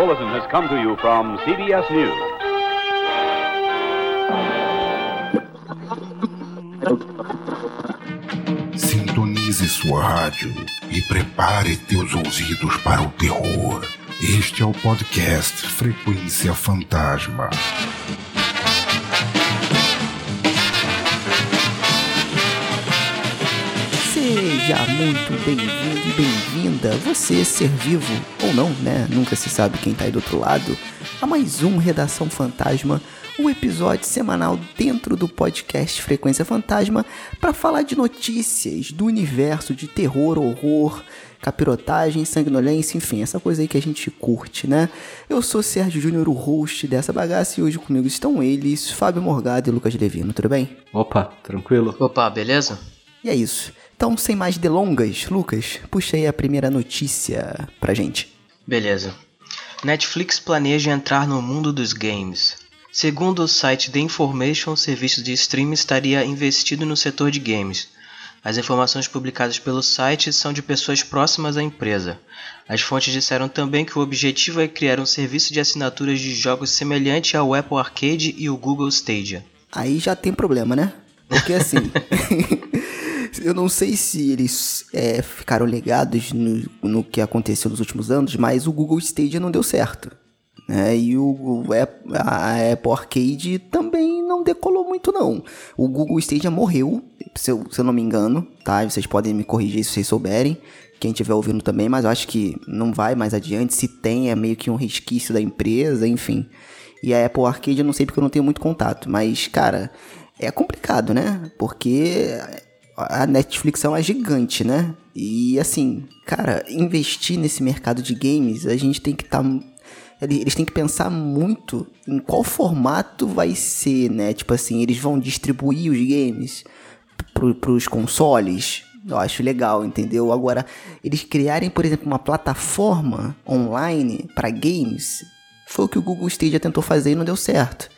bulletin has come to you from CBS News. Sintonize sua rádio e prepare teus ouvidos para o terror. Este é o podcast Frequência Fantasma. Seja muito bem-vindo e bem-vinda, você ser vivo ou não, né? Nunca se sabe quem tá aí do outro lado, a mais um Redação Fantasma, o um episódio semanal dentro do podcast Frequência Fantasma para falar de notícias do universo de terror, horror, capirotagem, sanguinolência, enfim, essa coisa aí que a gente curte, né? Eu sou Sérgio Júnior, o host dessa bagaça, e hoje comigo estão eles, Fábio Morgado e Lucas Levino, tudo bem? Opa, tranquilo? Opa, beleza? E é isso. Então, sem mais delongas, Lucas, puxa aí a primeira notícia pra gente. Beleza. Netflix planeja entrar no mundo dos games. Segundo o site The Information, o serviço de streaming estaria investido no setor de games. As informações publicadas pelo site são de pessoas próximas à empresa. As fontes disseram também que o objetivo é criar um serviço de assinaturas de jogos semelhante ao Apple Arcade e o Google Stadia. Aí já tem problema, né? Porque assim. eu não sei se eles é, ficaram ligados no, no que aconteceu nos últimos anos, mas o Google Stadia não deu certo. Né? E o a Apple Arcade também não decolou muito, não. O Google Stadia morreu, se eu, se eu não me engano, tá? Vocês podem me corrigir se vocês souberem. Quem estiver ouvindo também, mas eu acho que não vai mais adiante. Se tem, é meio que um resquício da empresa, enfim. E a Apple Arcade eu não sei porque eu não tenho muito contato. Mas, cara, é complicado, né? Porque a Netflix é uma gigante, né? E assim, cara, investir nesse mercado de games, a gente tem que estar. Tá, eles têm que pensar muito em qual formato vai ser, né? Tipo assim, eles vão distribuir os games para os consoles. Eu acho legal, entendeu? Agora, eles criarem, por exemplo, uma plataforma online para games, foi o que o Google Stadia tentou fazer e não deu certo.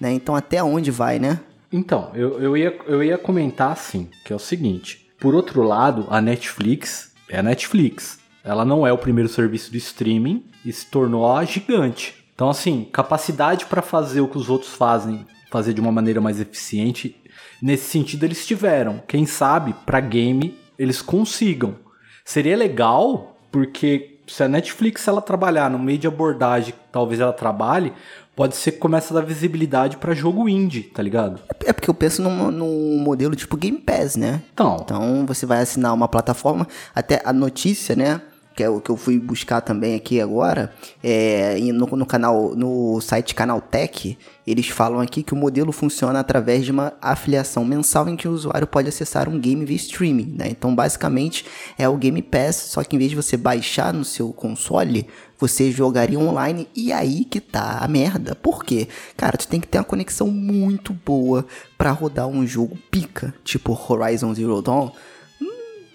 Né? Então, até onde vai, né? Então, eu, eu, ia, eu ia comentar assim, que é o seguinte. Por outro lado, a Netflix é a Netflix. Ela não é o primeiro serviço de streaming e se tornou a gigante. Então, assim, capacidade para fazer o que os outros fazem, fazer de uma maneira mais eficiente, nesse sentido eles tiveram. Quem sabe, para game, eles consigam. Seria legal, porque se a Netflix ela trabalhar no meio de abordagem, talvez ela trabalhe, pode ser que comece a dar visibilidade para jogo indie, tá ligado? É porque eu penso num, num, modelo tipo Game Pass, né? Então. Então você vai assinar uma plataforma, até a notícia, né? Que é o que eu fui buscar também aqui agora, é, no, no, canal, no site Canaltech, eles falam aqui que o modelo funciona através de uma afiliação mensal em que o usuário pode acessar um game via streaming, né? Então, basicamente, é o Game Pass, só que em vez de você baixar no seu console, você jogaria online e aí que tá a merda. Por quê? Cara, tu tem que ter uma conexão muito boa para rodar um jogo pica, tipo Horizon Zero Dawn,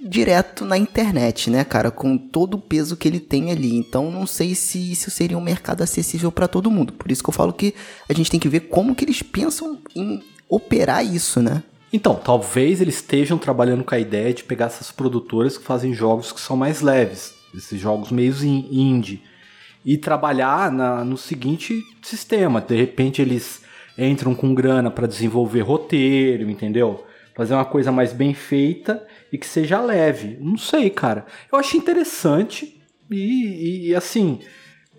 direto na internet, né, cara, com todo o peso que ele tem ali. Então, não sei se isso seria um mercado acessível para todo mundo. Por isso que eu falo que a gente tem que ver como que eles pensam em operar isso, né? Então, talvez eles estejam trabalhando com a ideia de pegar essas produtoras que fazem jogos que são mais leves, esses jogos meio indie, e trabalhar na, no seguinte sistema. De repente eles entram com grana para desenvolver roteiro, entendeu? Fazer uma coisa mais bem feita e que seja leve. Não sei, cara. Eu acho interessante e, e, assim,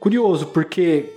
curioso, porque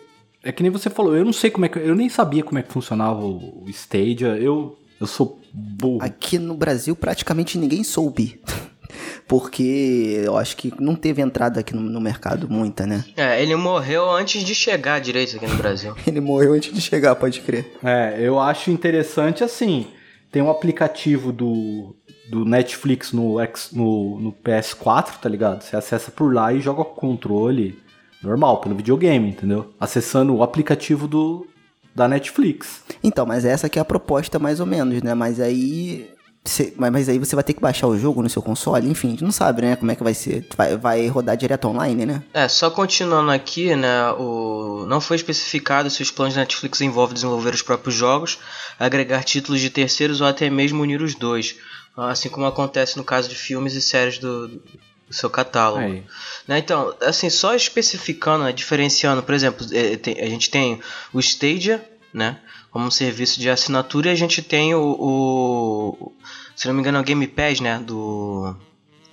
é que nem você falou, eu não sei como é que. Eu nem sabia como é que funcionava o, o Stadia. Eu, eu sou burro. Aqui no Brasil praticamente ninguém soube. porque eu acho que não teve entrada aqui no, no, mercado muita, né? É, ele morreu antes de chegar direito aqui no Brasil. ele morreu antes de chegar, pode crer. É, eu acho interessante assim. Tem um aplicativo do, do Netflix no, X, no, no PS4, tá ligado? Você acessa por lá e joga com controle normal, pelo videogame, entendeu? Acessando o aplicativo do, da Netflix. Então, mas essa aqui é a proposta mais ou menos, né? Mas aí você, mas aí você vai ter que baixar o jogo no seu console, enfim, a gente não sabe, né, como é que vai ser. Vai, vai rodar direto online, né? É, só continuando aqui, né, o... não foi especificado se os planos da Netflix envolvem desenvolver os próprios jogos, agregar títulos de terceiros ou até mesmo unir os dois. Assim como acontece no caso de filmes e séries do, o seu catálogo. Né, Então, assim, só especificando, né, diferenciando, por exemplo, é, a gente tem o Stadia, né, como um serviço de assinatura, e a gente tem o, o- se não me engano, é o Game Pass, né, do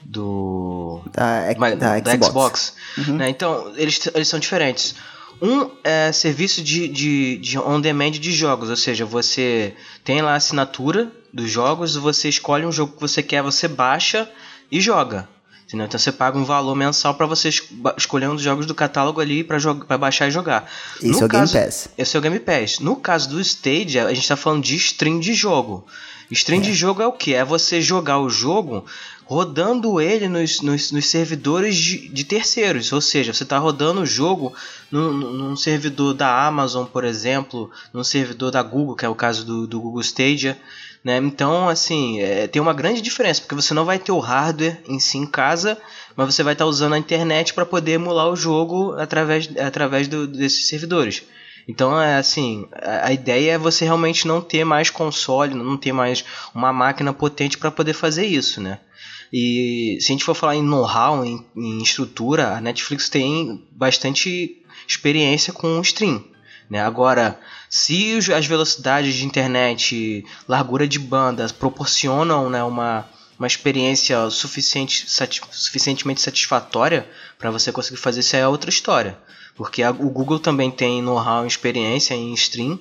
do Da, mas- da Xbox. Uhum. né? Então, eles, eles são diferentes. Um é serviço de, de, de on-demand de jogos, ou seja, você tem lá a assinatura dos jogos, você escolhe um jogo que você quer, você baixa e joga. entendeu? Então você paga um valor mensal para você escolher um dos jogos do catálogo ali para baixar e jogar. Esse No é o Game caso- Pass. esse é o Game Pass. No caso do Stadia, a gente tá falando de stream de jogo. Stream de jogo é o que? É você jogar o jogo rodando ele nos, nos, nos servidores de, de terceiros. Ou seja, você tá rodando o jogo num, num- num servidor da Amazon, por exemplo, num servidor da Google, que é o caso do, do Google Stadia. Né? Então, assim, é, tem uma grande diferença, porque você não vai ter o hardware em si em casa, mas você vai estar usando a internet para poder emular o jogo através, através do- desses servidores. Então, é assim, a, a ideia é você realmente não ter mais console, não ter mais uma máquina potente para poder fazer isso, né? E se a gente for falar em know-how, em, em estrutura, a Netflix tem bastante experiência com o stream. Né? Agora, se as velocidades de internet, largura de banda proporcionam né, uma, uma experiência suficiente, sati- suficientemente satisfatória para você conseguir fazer isso, é outra história. Porque a- o Google também tem know-how e experiência em stream,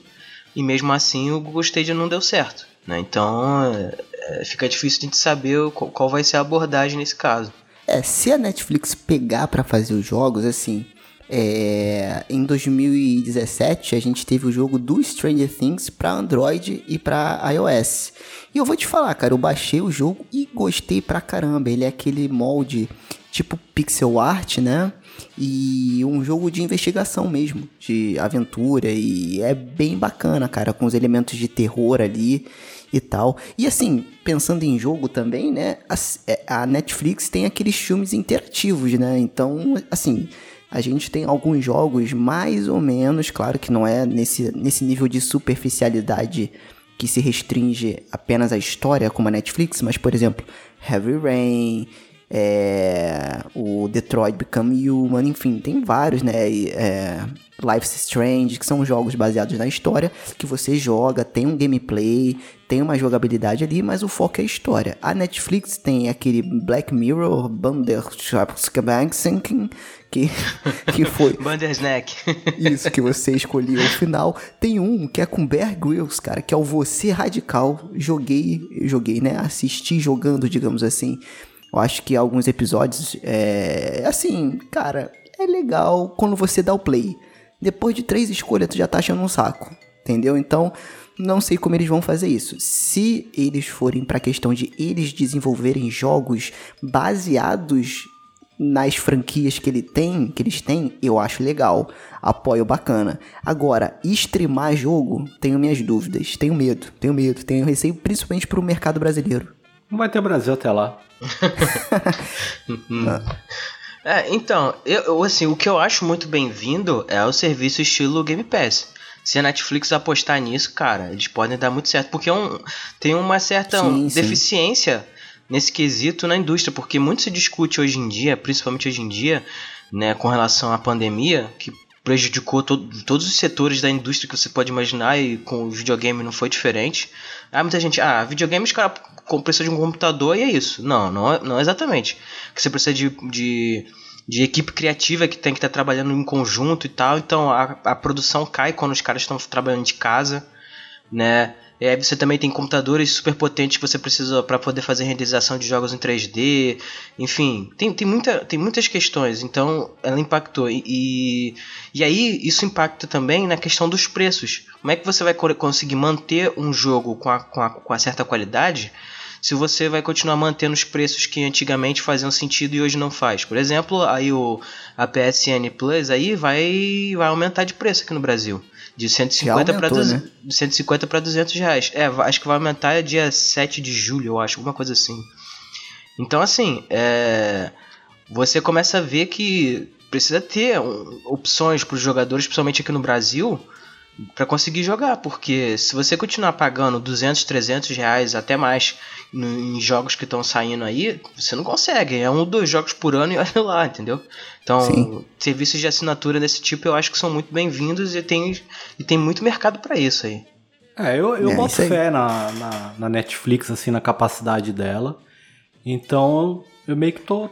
e mesmo assim o Google Stadia não deu certo. Né? Então é, é, fica difícil de gente saber qual, qual vai ser a abordagem nesse caso. É, se a Netflix pegar pra fazer os jogos, assim, é, em 2017 a gente teve o jogo do Stranger Things pra Android e pra iOS. E eu vou te falar, cara, eu baixei o jogo e gostei pra caramba. Ele é aquele molde tipo pixel art, né? E um jogo de investigação mesmo, de aventura e é bem bacana, cara, com os elementos de terror ali e tal. E assim, pensando em jogo também, né? as- é, A, Netflix tem aqueles filmes interativos, né? Então, assim, a gente tem alguns jogos mais ou menos, claro que não é nesse, nesse nível de superficialidade que se restringe apenas à história, como a Netflix, mas, por exemplo, Heavy Rain, é, o Detroit Become Human, enfim, tem vários, né? É, Life's Strange, que são jogos baseados na história, que você joga, tem um gameplay, tem uma jogabilidade ali, mas o foco é a história. A Netflix tem aquele Black Mirror, Bandersnatch, que, que foi Bandersnack. isso que você escolheu o final. Tem um que é com Bear Grylls, cara, que é o Você Radical. Joguei, joguei, né? Assisti jogando, digamos assim. Eu acho que alguns episódios, é assim, cara, é legal quando você dá o play. Depois de três escolhas, tu já tá achando um saco, entendeu? Então, não sei como eles vão fazer isso. Se eles forem pra questão de eles desenvolverem jogos baseados nas franquias que ele tem, que eles têm, eu acho legal. Apoio bacana. Agora, streamar jogo, tenho minhas dúvidas. Tenho medo, tenho medo, tenho receio, principalmente pro mercado brasileiro. Não vai ter Brasil até lá. É, então, eu, eu, assim, o que eu acho muito bem-vindo é o serviço estilo Game Pass. Se a Netflix apostar nisso, cara, eles podem dar muito certo. Porque é um, tem uma certa Sim, sim. deficiência nesse quesito na indústria. Porque muito se discute hoje em dia, principalmente hoje em dia, né, com relação à pandemia, que prejudicou to todos os setores da indústria que você pode imaginar e com o videogame não foi diferente. Ah, muita gente, ah, videogame os caras com- precisa de um computador e é isso. Não, não, não exatamente. Que você precisa de, de, de equipe criativa que tem que estar trabalhando em conjunto e tal. Então a, a produção cai quando os caras estão trabalhando de casa, né? E aí você também tem computadores super potentes que você precisa para poder fazer renderização de jogos em 3D. Enfim, tem, tem, muita, tem muitas questões. Então ela impactou. E, e, e aí isso impacta também na questão dos preços. Como é que você vai co- conseguir manter um jogo com a, com a, com a certa qualidade se você vai continuar mantendo os preços que antigamente faziam sentido e hoje não faz. Por exemplo, aí o a PSN Plus aí vai vai aumentar de preço aqui no Brasil. De 150 para né? de 150 para 200 reais. É, acho que vai aumentar dia 7 de julho, eu acho, alguma coisa assim. Então, assim, é, você começa a ver que precisa ter opções para os jogadores, principalmente aqui no Brasil, para conseguir jogar. Porque se você continuar pagando 200, 300 reais, até mais, em jogos que estão saindo aí, você não consegue. É um ou dois jogos por ano e olha lá, entendeu? Então, Sim. serviços de assinatura desse tipo eu acho que são muito bem-vindos e tem, e tem muito mercado para isso aí. É, eu, eu É, boto fé na, na, na Netflix, assim, na capacidade dela. Então, eu meio que tô,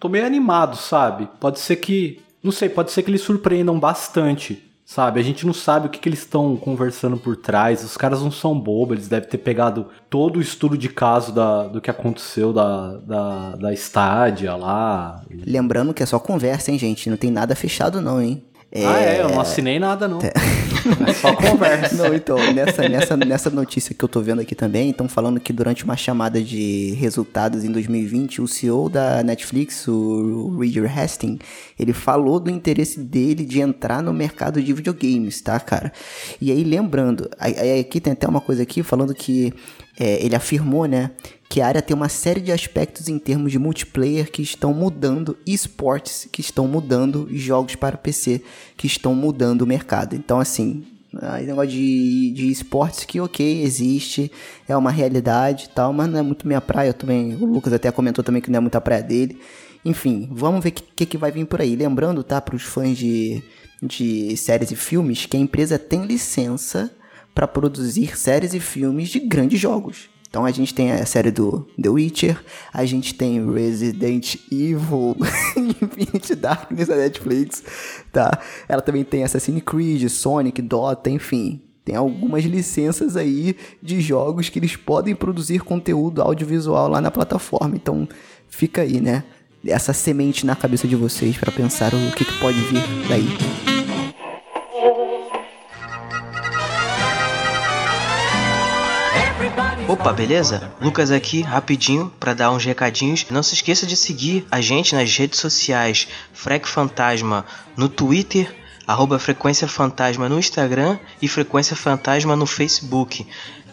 tô meio animado, sabe? Pode ser que. Não sei, pode ser que eles surpreendam bastante, sabe? A gente não sabe o que, que eles estão conversando por trás. Os caras não são bobos, eles devem ter pegado todo o estudo de caso da, do que aconteceu da, da, da estádia lá. Lembrando que é só conversa, hein, gente? Não tem nada fechado, não, hein? Ah, é, eu não assinei nada, não. É só conversa. Não, então, nessa, nessa, nessa notícia que eu tô vendo aqui também, estão falando que durante uma chamada de resultados em 2020, o CEO da Netflix, o Reed Hastings, ele falou do interesse dele de entrar no mercado de videogames, tá, cara? E aí, lembrando, aqui tem até uma coisa aqui falando que é, ele afirmou, né, que a área tem uma série de aspectos em termos de multiplayer que estão mudando, esportes que estão mudando, jogos para PC que estão mudando o mercado. Então, assim, aí negócio de, esportes que, ok, existe, é uma realidade e tal, mas não é muito minha praia também. O Lucas até comentou também que não é muito a praia dele. Enfim, vamos ver o que, que, que vai vir por aí. Lembrando, tá, para os fãs de, de séries e filmes, que a empresa tem licença para produzir séries e filmes de grandes jogos. Então a gente tem a série do The Witcher, a gente tem Resident Evil Infinite Darkness da Netflix, tá? Ela também tem Assassin's Creed, Sonic, Dota, enfim. Tem algumas licenças aí de jogos que eles podem produzir conteúdo audiovisual lá na plataforma. Então fica aí, né? Essa semente na cabeça de vocês para pensar o que, que pode vir daí. Opa, beleza? Lucas aqui, rapidinho, para dar uns recadinhos. Não se esqueça de seguir a gente nas redes sociais Frec Fantasma no Twitter, arroba Frequência Fantasma no Instagram e Frequência Fantasma no Facebook.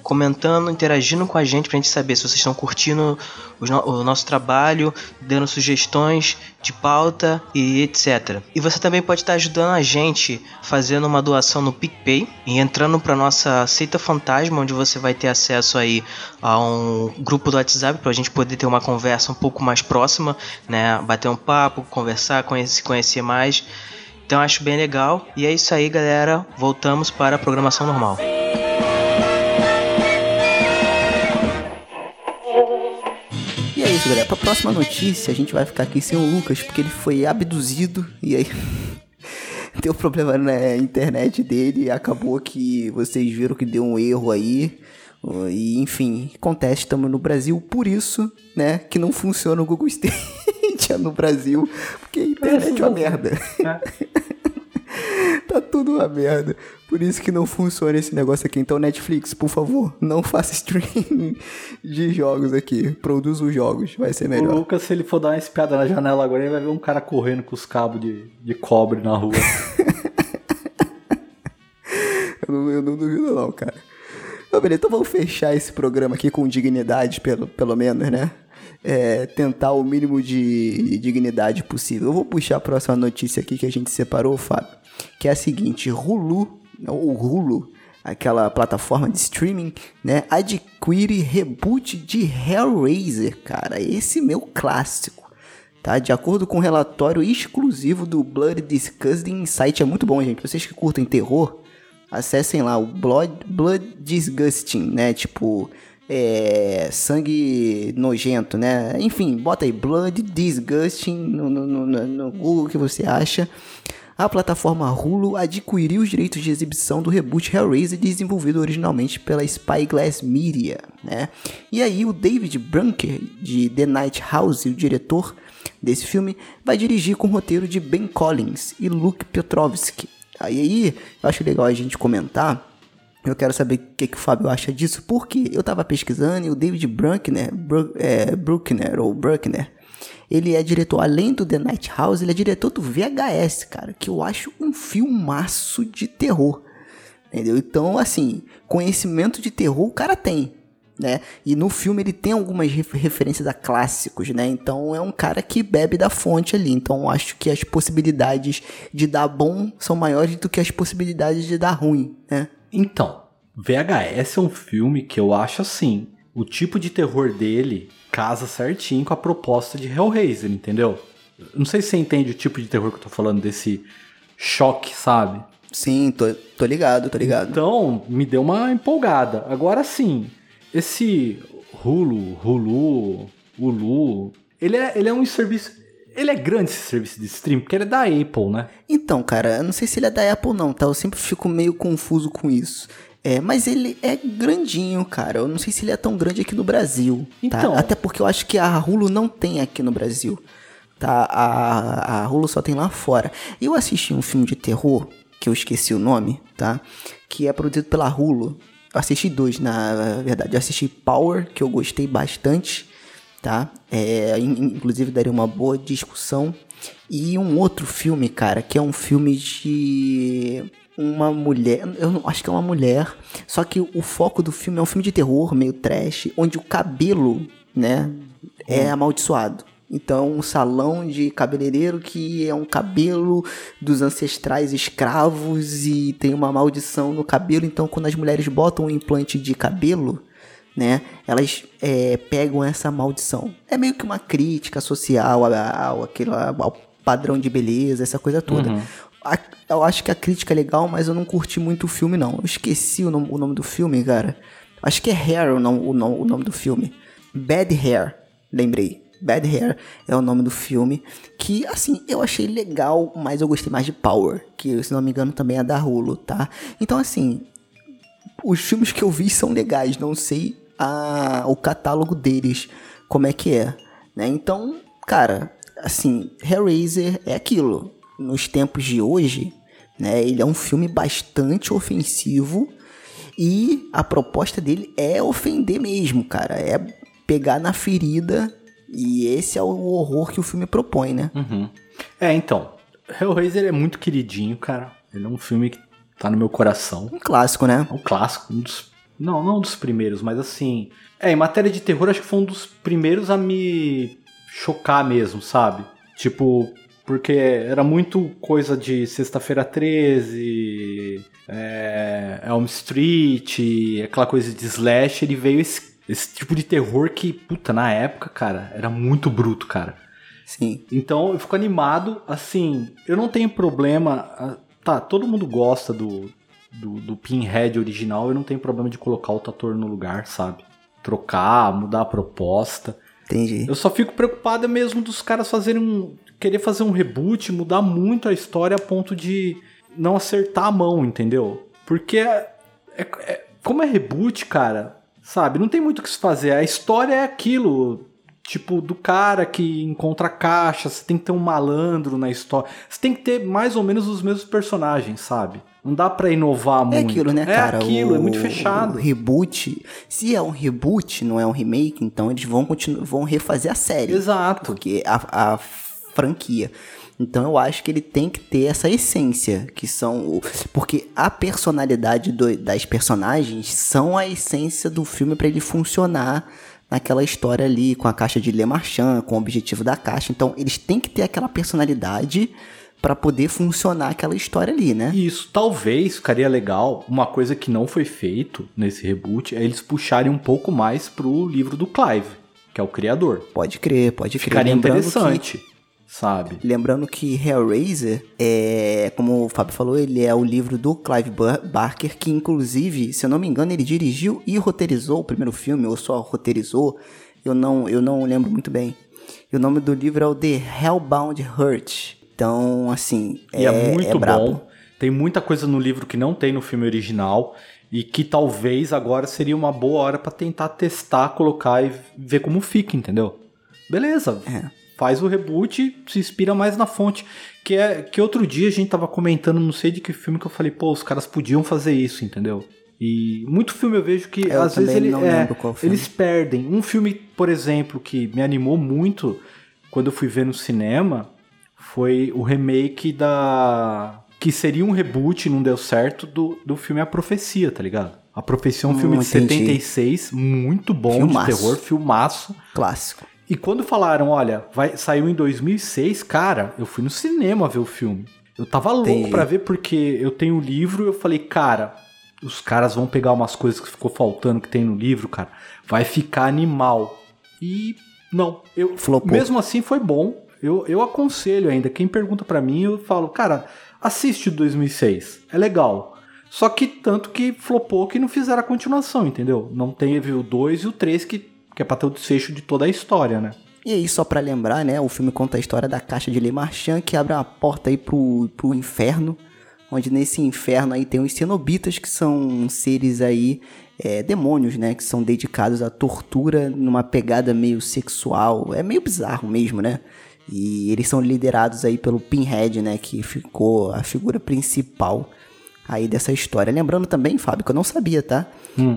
Comentando, interagindo com a gente pra gente saber se vocês estão curtindo o, no- o nosso trabalho, dando sugestões de pauta e etc. E você também pode estar ajudando a gente fazendo uma doação no PicPay e entrando para nossa Seita Fantasma, onde você vai ter acesso aí a um grupo do WhatsApp para a gente poder ter uma conversa um pouco mais próxima, né? Bater um papo, conversar, conhecer, conhecer mais. Então acho bem legal. E é isso aí, galera. Voltamos para a programação normal. Isso, galera. Pra próxima notícia, a gente vai ficar aqui sem o Lucas, porque ele foi abduzido e aí. Deu problema na internet dele e acabou que vocês viram que deu um erro aí. E enfim, acontece, estamos no Brasil, por isso, né, que não funciona o Google Stadia no Brasil, porque a internet é uma merda. Tá tudo uma merda. Por isso que não funciona esse negócio aqui. Então, Netflix, por favor, não faça streaming de jogos aqui. Produza os jogos, vai ser O melhor. Lucas, se ele for dar uma espiada na janela agora, ele vai ver um cara correndo com os cabos de, de cobre na rua. Eu não, eu não duvido, não, cara. Então, beleza, então vamos fechar esse programa aqui com dignidade, pelo, pelo menos, né? É, tentar o mínimo de dignidade possível. Eu vou puxar a próxima notícia aqui que a gente separou, Fábio, que é a seguinte: Hulu, ou Hulu, aquela plataforma de streaming, né, adquire reboot de Hellraiser, cara. Esse meu clássico. Tá? De acordo com um relatório exclusivo do Blood Disgusting site é muito bom, gente. Vocês que curtem terror, acessem lá o Blood, Blood Disgusting, né? Tipo, é, sangue nojento, né? Enfim, bota aí Blood Disgusting no, no, no, no- Google que você acha. A plataforma Hulu adquiriu os direitos de exibição do reboot Hellraiser desenvolvido originalmente pela Spyglass Media, né? E aí o David Brunker de The Night House, o diretor desse filme, vai dirigir com o roteiro de Ben Collins e Luke Petrovsky. Aí, aí eu acho legal a gente comentar eu quero saber o que, que o Fábio acha disso, porque eu tava pesquisando e o David Bruckner, Bru- é, Bruckner, ou Bruckner, ele é diretor, além do The Night House, ele é diretor do VHS, cara, que eu acho um filmaço de terror, entendeu? Então, assim, conhecimento de terror o cara tem, né? E no filme ele tem algumas ref- referências a clássicos, né? Então é um cara que bebe da fonte ali. Então acho que as possibilidades de dar bom são maiores do que as possibilidades de dar ruim, né? Então, VHS é um filme que eu acho assim. o tipo de terror dele casa certinho com a proposta de Hellraiser, entendeu? Não sei se você entende o tipo de terror que eu tô falando, desse choque, sabe? Sim, tô, tô ligado, tô ligado. Então, me deu uma empolgada. Agora sim, esse Hulu, Hulu, Hulu, ele é, ele é um serviço. Ele é grande esse serviço de stream, porque ele é da Apple, né? Então, cara, eu não sei se ele é da Apple não, tá? Eu sempre fico meio confuso com isso. É, mas ele é grandinho, cara. Eu não sei se ele é tão grande aqui no Brasil. Tá? Então. Até porque eu acho que a Hulu não tem aqui no Brasil. Tá? A, a Hulu só tem lá fora. Eu assisti um filme de terror, que eu esqueci o nome, tá? Que é produzido pela Hulu. Eu assisti dois, na verdade. Eu assisti Power, que eu gostei bastante, tá? É, in- inclusive daria uma boa discussão. E um outro filme, cara, que é um filme de uma mulher, eu não, acho que é uma mulher, só que o foco do filme é um filme de terror, meio trash, onde o cabelo, né, é amaldiçoado. Então, um salão de cabeleireiro que é um cabelo dos ancestrais escravos e tem uma maldição no cabelo. Então, quando as mulheres botam um implante de cabelo, né, elas é, pegam essa maldição. É meio que uma crítica social ao, ao, ao padrão de beleza, essa coisa toda. A- eu acho que a crítica é legal, mas eu não curti muito o filme, não. Eu esqueci o nome, o nome do filme, cara. Acho que é Hair o nome, o nome, o nome do filme. Bad Hair, lembrei. Bad Hair é o nome do filme. Que, assim, eu achei legal, mas eu gostei mais de Power. Que, se não me engano, também é da Hulu, tá? Então, assim, os filmes que eu vi são legais, não sei a, o catálogo deles, como é que é, né? Então, cara, assim, Hellraiser é aquilo. Nos tempos de hoje, né? Ele é um filme bastante ofensivo e a proposta dele é ofender mesmo, cara. É pegar na ferida e esse é o horror que o filme propõe, né? Uhum. É, então, Hellraiser é muito queridinho, cara. Ele é um filme que tá no meu coração. Um clássico, né? É um clássico, um dos. Não, não um dos primeiros, mas assim. É, em matéria de terror, acho que foi um dos primeiros a me chocar mesmo, sabe? Tipo, porque era muito coisa de Sexta-feira 13, é, Elm Street, aquela coisa de slash. Ele veio esse, esse tipo de terror que, puta, na época, cara, era muito bruto, cara. Sim. Então eu fico animado, assim, eu não tenho problema. Tá, todo mundo gosta do, do, do Pinhead original, eu não tenho problema de colocar outro ator no lugar, sabe? Trocar, mudar a proposta. Entendi. Eu só fico preocupado mesmo dos caras fazerem um. querer fazer um reboot, mudar muito a história a ponto de não acertar a mão, entendeu? Porque é, é- é- como é reboot, cara, sabe? Não tem muito o que se fazer. A história é aquilo. Tipo, do cara que encontra a caixa, você tem que ter um malandro na história. Você tem que ter mais ou menos os mesmos personagens, sabe? Não dá pra inovar É muito. aquilo, né, é cara? aquilo, é O- muito fechado. O reboot, se é um reboot, não é um remake, então eles vão continuar, vão refazer a série. Exato. Porque a, a franquia. Então eu acho que ele tem que ter essa essência, que são. o- Porque a personalidade do- das personagens são a essência do filme pra ele funcionar naquela história ali, com a caixa de Le Marchand, com o objetivo da caixa. Então eles têm que ter aquela personalidade pra poder funcionar aquela história ali, né? Isso talvez ficaria legal. Uma coisa que não foi feito nesse reboot é eles puxarem um pouco mais pro livro do Clive, que é o criador. Pode crer, pode crer. Ficaria Lembrando que- interessante, sabe? Lembrando que Hellraiser, é, como o Fábio falou, ele é o livro do Clive Bar- Barker, que inclusive, se eu não me engano, ele dirigiu e roteirizou o primeiro filme, ou só roteirizou, eu não, eu não lembro muito bem. E o nome do livro é o The Hellbound Heart. Então, assim, E é, muito brabo. bom. Tem muita coisa no livro que não tem no filme original e que talvez agora seria uma boa hora pra tentar testar, colocar e ver como fica, entendeu? Beleza. É. Faz o reboot, se inspira mais na fonte. Que é que outro dia a gente tava comentando, não sei de que filme que eu falei, pô, os caras podiam fazer isso, entendeu? E muito filme eu vejo que Eu às vezes ele, é, eles perdem. Um filme, por exemplo, que me animou muito quando eu fui ver no cinema foi o remake da. Que seria um reboot, não deu certo, do, do filme A Profecia, tá ligado? A Profecia é um Hum, filme de entendi. 76, muito bom Filmaço. de terror, filmaço. Clássico. E quando falaram, olha, vai, saiu em 2006, cara, eu fui no cinema ver o filme. Eu tava louco pra ver porque eu tenho o livro e eu falei, cara, os caras vão pegar umas coisas que ficou faltando que tem no livro, cara, vai ficar animal. E não, eu Flopou. mesmo assim foi bom. Eu, eu aconselho ainda. Quem pergunta pra mim, eu falo, cara, assiste o 2006, é legal. Só que tanto que flopou que não fizeram a continuação, entendeu? Não teve o 2 e o 3 que, que é pra ter o desfecho de toda a história, né? E aí, só pra lembrar, né, o filme conta a história da caixa de Le Marchand que abre uma porta aí pro, pro inferno, onde nesse inferno aí tem os cenobitas, que são seres aí, é, demônios, né, que são dedicados à tortura numa pegada meio sexual, é meio bizarro mesmo, né? E eles são liderados aí pelo Pinhead, né, que ficou a figura principal aí dessa história. Lembrando também, Fábio, que eu não sabia, tá?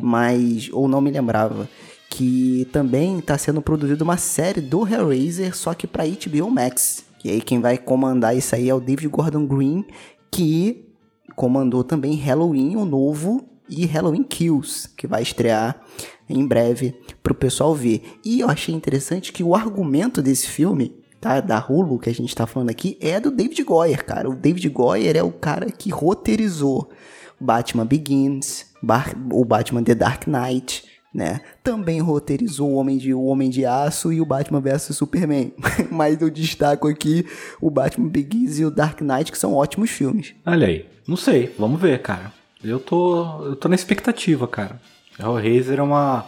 Mas, ou não me lembrava, que também está sendo produzida uma série do Hellraiser, só que para HBO Max. E aí quem vai comandar isso aí é o David Gordon Green, que comandou também Halloween, o novo, e Halloween Kills, que vai estrear em breve pro pessoal ver. E eu achei interessante que o argumento desse filme, tá, da Hulu que a gente tá falando aqui, é do David Goyer, cara. O David Goyer é o cara que roteirizou Batman Begins, Bar- o Batman The Dark Knight, né? Também roteirizou o Homem de, o Homem de Aço e o Batman vs Superman. Mas eu destaco aqui o Batman Begins e o Dark Knight, que são ótimos filmes. Olha aí. Não sei, vamos ver, cara. Eu tô, eu tô na expectativa, cara. Hellraiser é uma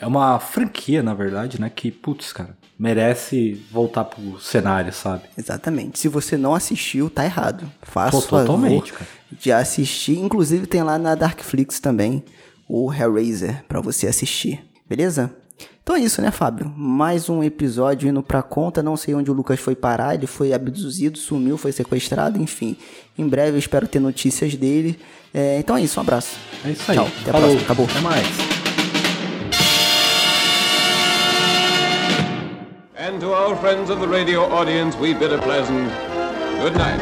é uma franquia, na verdade, né, que putz, cara, merece voltar pro cenário, sabe? Exatamente. Se você não assistiu, tá errado. Faça Pô, o favor totalmente, cara. de assistir. Inclusive tem lá na Darkflix também o Hellraiser pra você assistir. Beleza? Então é isso, né, Fábio? Mais um episódio indo pra conta. Não sei onde o Lucas foi parar. Ele foi abduzido, sumiu, foi sequestrado, enfim. Em breve eu espero ter notícias dele. É, então é isso, um abraço. É isso aí. Tchau, até a Falou. próxima. Acabou. Até mais. And to our friends of the radio audience, we bid a pleasant good night.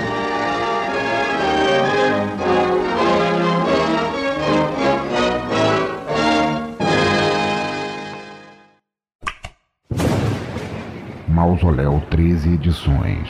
Mausoléu 13 Edições.